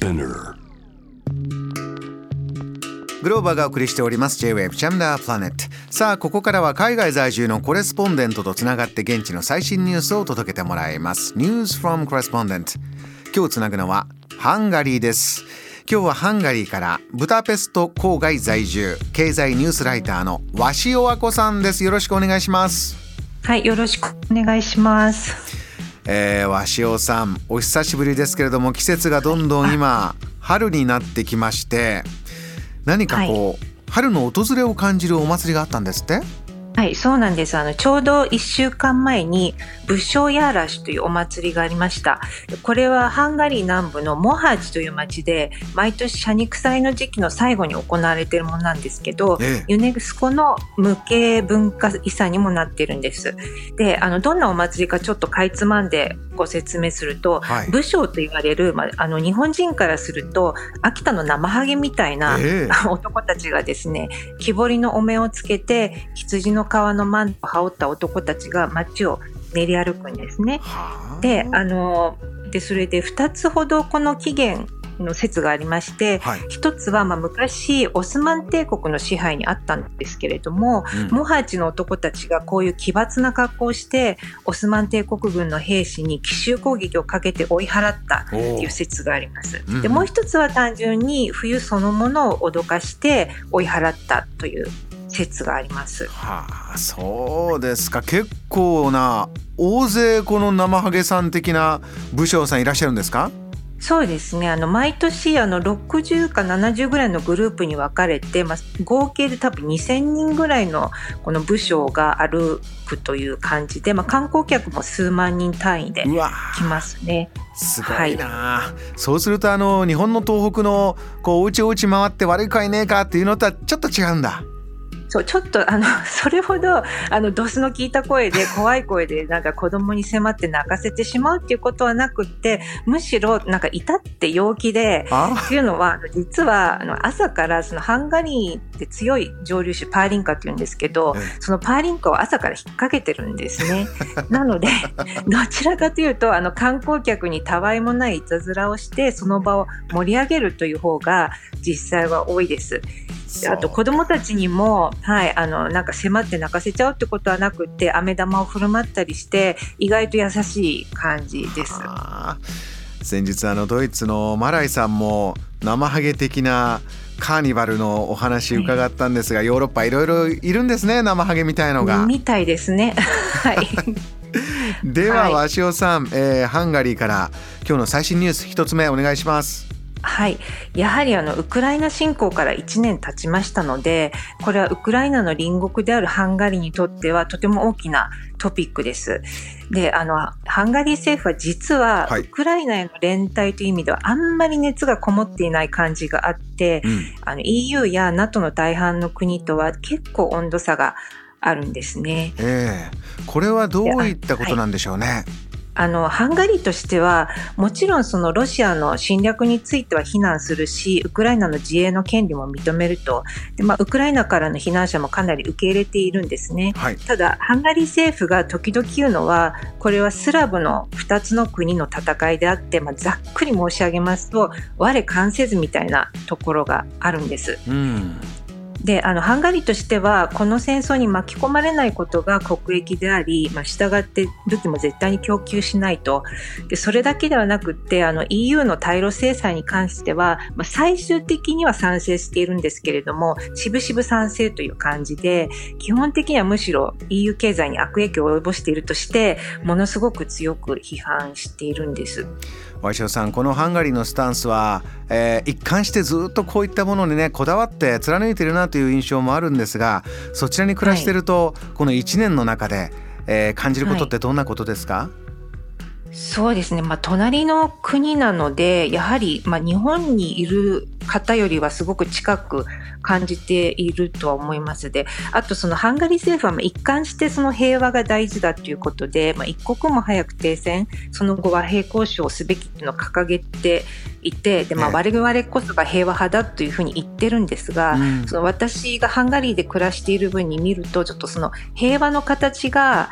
Spinner. グローバーがお送りしております。J-Wave チャンダープラネットさあここからは海外在住のコレスポンデントとつながって現地の最新ニュースを届けてもらいます。News from Correspondent 今日つなぐのはハンガリーです。今日はハンガリーからブダペスト郊外在住経済ニュースライターの鷲尾和子さんです。よろしくお願いします。はい、よろしくお願いします。えー、鷲尾さんお久しぶりですけれども季節がどんどん今春になってきまして何かこう、春の訪れを感じるお祭りがあったんですって？はい、そうなんです。あの、ちょうど1週間前に、武将ヤーラシュというお祭りがありました。これはハンガリー南部のモハーチという町で、毎年謝肉祭の時期の最後に行われているものなんですけど、ええユネスコの無形文化遺産にもなっているんです。で、あの、どんなお祭りかちょっとかいつまんでご説明すると、はい武将と言われる、まあ、あの、日本人からすると、秋田の生ハゲみたいな、ええ 男たちがですね木彫りのお面をつけて羊の皮のマントを羽織った男たちが街を練り歩くんですね。はあ。であのでそれで2つほどこの起源の説がありましてはい、一つはまあ昔オスマン帝国の支配にあったんですけれども、うん。モハーチの男たちがこういう奇抜な格好をしてオスマン帝国軍の兵士に奇襲攻撃をかけて追い払ったっていう説があります。うん。でもう一つは単純に冬そのものを脅かして追い払ったという説があります。はあそうですか。結構な大勢この生ハゲさん的な武将さんいらっしゃるんですか？そうですね。あの毎年あの60か70ぐらいのグループに分かれて、まあ、合計で多分2000人ぐらいのこの武将が歩くという感じで、まあ、観光客も数万人単位で来ますね。すごいな、そうするとあの日本の東北のこうおうちおうち回って悪いかいねえかっていうのとはちょっと違うんだそうちょっとあの それほどあのドスの効いた声で 怖い声でなんか子供に迫って泣かせてしまうっていうことはなくってむしろなんか至って陽気であ？っていうのは実はあの朝からそのハンガリーって強い蒸留酒パーリンカっていうんですけどえそのパーリンカを朝から引っ掛けてるんですね。なのでどちらかというとあの観光客にたわいもないいたずらをしてその場を盛り上げるという方が実際は多いです。であと子供たちにも、はい、あのなんか迫って泣かせちゃうってことはなくって飴玉を振る舞ったりして意外と優しい感じです。先日あのドイツのマライさんも生ハゲ的なカーニバルのお話伺ったんですが、ヨーロッパいろいろいるんですね生ハゲみたいのが。みたいですね。はい。では、はい鷲尾さん、えーハンガリーから今日の最新ニュース一つ目お願いします。はい、やはりあのウクライナ侵攻から1年経ちましたのでこれはウクライナの隣国であるハンガリーにとってはとても大きなトピックです。であのハンガリー政府は実ははいウクライナへの連帯という意味ではあんまり熱がこもっていない感じがあってうんあの EU や NATO の大半の国とは結構温度差があるんですね。ええこれはどういったことなんでしょうね？あのハンガリーとしてはもちろんそのロシアの侵略については非難するしウクライナの自衛の権利も認めるとで、まあ、ウクライナからの避難者もかなり受け入れているんですね。はい。ただハンガリー政府が時々言うのはこれはスラブの2つの国の戦いであって、まあ、ざっくり申し上げますと我関せずみたいなところがあるんです。うん。であのハンガリーとしてはこの戦争に巻き込まれないことが国益であり、まあ、従って武器も絶対に供給しないとでそれだけではなくってあの EU の対ロ制裁に関しては、まあ、最終的には賛成しているんですけれども渋々賛成という感じで基本的にはむしろ EU 経済に悪影響を及ぼしているとしてものすごく強く批判しているんです。鷲尾さんこのハンガリーのスタンスは、えー一貫してずっとこういったものにねこだわって貫いてるなという印象もあるんですがそちらに暮らしてると、この1年の中で、えー感じることってどんなことですか、そうですね、まあ、隣の国なので、やはり、まあ、日本にいる方よりはすごく近く感じているとは思います。で、あとそのハンガリー政府はまあ一貫してその平和が大事だということで、まあ、一刻も早く停戦、その後和平交渉をすべきというのを掲げていて、でまあ、ええ。我々こそが平和派だというふうに言ってるんですが、うん。その私がハンガリーで暮らしている分に見ると、ちょっとその平和の形が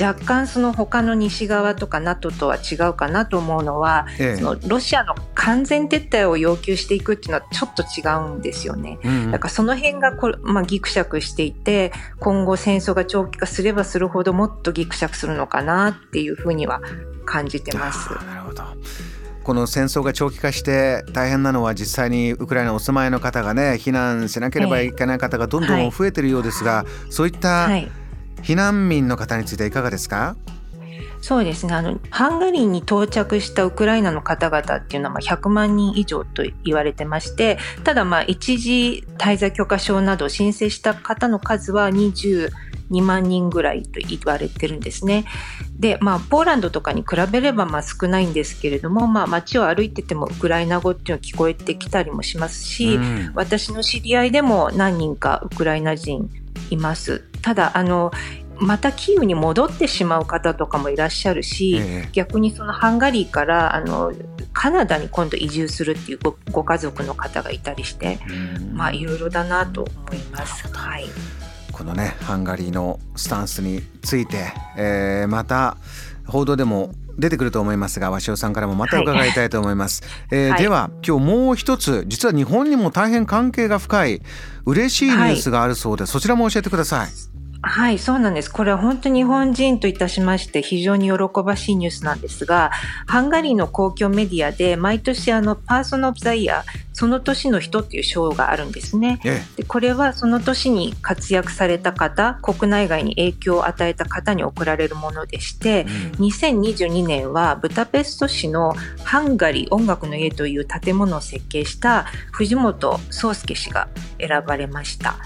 若干その他の西側とか NATO とは違うかなと思うのは、ええ。そのロシアの完全撤退を要求していくっていうのはちょっと違うんですよね。うん、だからその辺がこれ、まあ、ギクシャクしていて今後戦争が長期化すればするほどもっとギクシャクするのかなっていうふうには感じてます。なるほど。この戦争が長期化して大変なのは実際にウクライナお住まいの方がね避難しなければいけない方がどんどん増えてるようですが、はい、そういった避難民の方についてはいかがですか、そうですねあのハンガリーに到着したウクライナの方々っていうのはま100万人以上と言われてましてただまあ一時滞在許可証などを申請した方の数は22万人ぐらいと言われてるんですね。でまあポーランドとかに比べればまあ少ないんですけれども、まあ、街を歩いててもウクライナ語っていうの聞こえてきたりもしますし、うん、私の知り合いでも何人かウクライナ人います。ただあのまたキーウに戻ってしまう方とかもいらっしゃるし、え逆にそのハンガリーからあのカナダに今度移住するっていうごご家族の方がいたりして、まあいろいろだなと思います。はい。このねハンガリーのスタンスについて、えー、また報道でも出てくると思いますが鷲尾さんからもまた伺いたいと思います、はい、えーはい、では今日もう一つ実は日本にも大変関係が深い嬉しいニュースがあるそうで、はい、そちらも教えてくださいはい、そうなんです。これは本当に日本人といたしまして非常に喜ばしいニュースなんですが、ハンガリーの公共メディアで毎年あのパーソン・オブ・ザ・イヤー、その年の人っていう賞があるんですね。でこれはその年に活躍された方、国内外に影響を与えた方に贈られるものでして、うん、2022年はブダペスト市のハンガリー音楽の家という建物を設計した藤本壮介氏が選ばれました。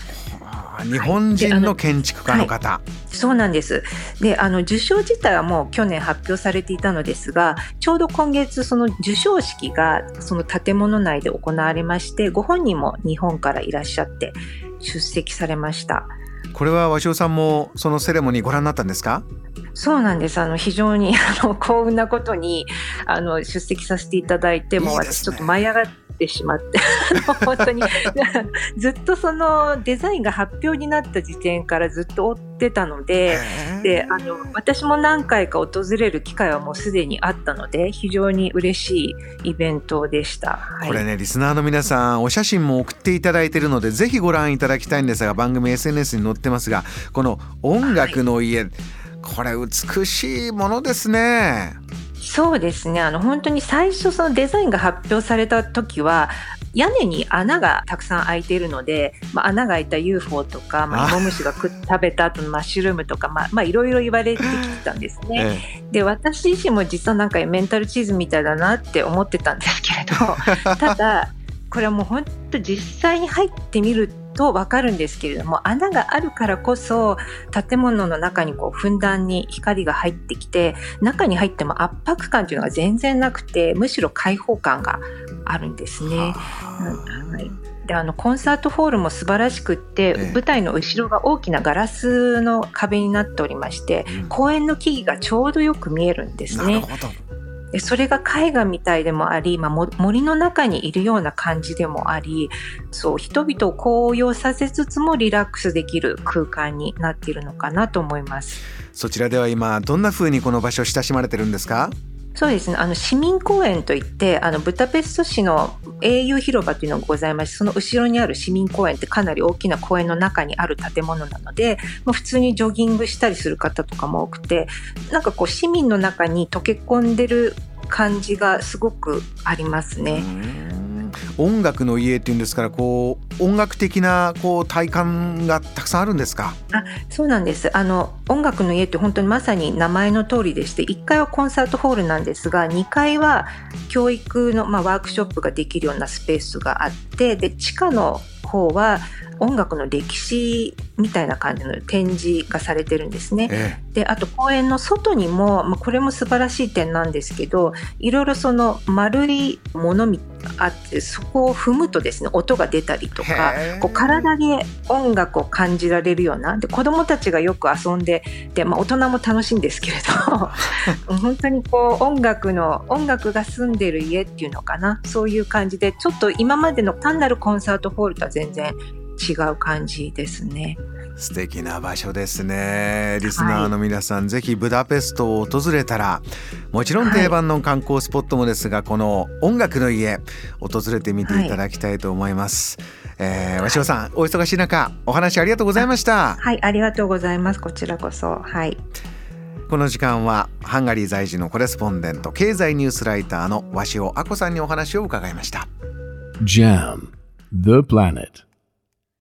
日本人の建築家の方、はい、そうなんです。であの受賞自体はもう去年発表されていたのですがちょうど今月その授賞式がその建物内で行われましてご本人も日本からいらっしゃって出席されました。これは鷲尾さんもそのセレモニーご覧になったんですか？そうなんです。あの、非常に、あの、幸運なことに、あの、出席させていただいて、もう私ちょっと舞い上がって、ってしまって 本当に。ずっとそのデザインが発表になった時点からずっと追ってたのでであの私も何回か訪れる機会はもうすでにあったので非常に嬉しいイベントでした、はい、これねリスナーの皆さんお写真も送っていただいているのでぜひご覧いただきたいんですが番組 SNS に載ってますがこの音楽の家、はい、これ美しいものですね。そうですね。あの本当に最初そのデザインが発表された時は屋根に穴がたくさん開いているので、まあ、穴が開いた UFO とか、まあ、芋虫が食べた後のマッシュルームとか、まあ、まあ、いろいろ言われてきてたんですね。ええ、で、私自身も実はなんかメンタルチーズみたいだなって思ってたんですけれど、ただ、これはもう本当実際に入ってみると分かるんですけれども穴があるからこそ建物の中にこうふんだんに光が入ってきて中に入っても圧迫感というのが全然なくてむしろ開放感があるんですね。はいであのコンサートホールも素晴らしくって、舞台の後ろが大きなガラスの壁になっておりまして、うん、公園の木々がちょうどよく見えるんですね。でそれが絵画みたいでもあり、まあ、森の中にいるような感じでもありそう人々を高揚させつつもリラックスできる空間になっているのかなと思います。そちらでは今どんな風にこの場所親しまれてるんですか？そうですねあの市民公園といってあのブダペスト市の英雄広場というのがございましてその後ろにある市民公園ってかなり大きな公園の中にある建物なのでもう普通にジョギングしたりする方とかも多くてなんかこう市民の中に溶け込んでる感じがすごくありますね。音楽の家っていうんですからこう音楽的なこう体感がたくさんあるんですか？あそうなんです。あの音楽の家って本当にまさに名前の通りでして1階はコンサートホールなんですが2階は教育の、まあ、ワークショップができるようなスペースがあってで地下の方は音楽の歴史みたいな感じの展示がされてるんですね。ええ、であと公園の外にも、まあ、これも素晴らしい点なんですけどいろいろその丸いものあってそこを踏むとですね音が出たりとかこう体で音楽を感じられるようなで子どもたちがよく遊んでで、まあ、大人も楽しいんですけれど 本当にこう音楽の音楽が住んでる家っていうのかなそういう感じでちょっと今までの単なるコンサートホールとは全然違う感じですね。素敵な場所ですね。リスナーの皆さん、はい、ぜひブダペストを訪れたらもちろん定番の観光スポットもですが、はい、この音楽の家訪れてみていただきたいと思います、はい、えー、鷲尾さんお忙しい中お話ありがとうございました。はいありがとうございます。こちらこそ。はい。この時間はハンガリー在住のコレスポンデント経済ニュースライターの鷲尾亜子さんにお話を伺いました。JAM The Planet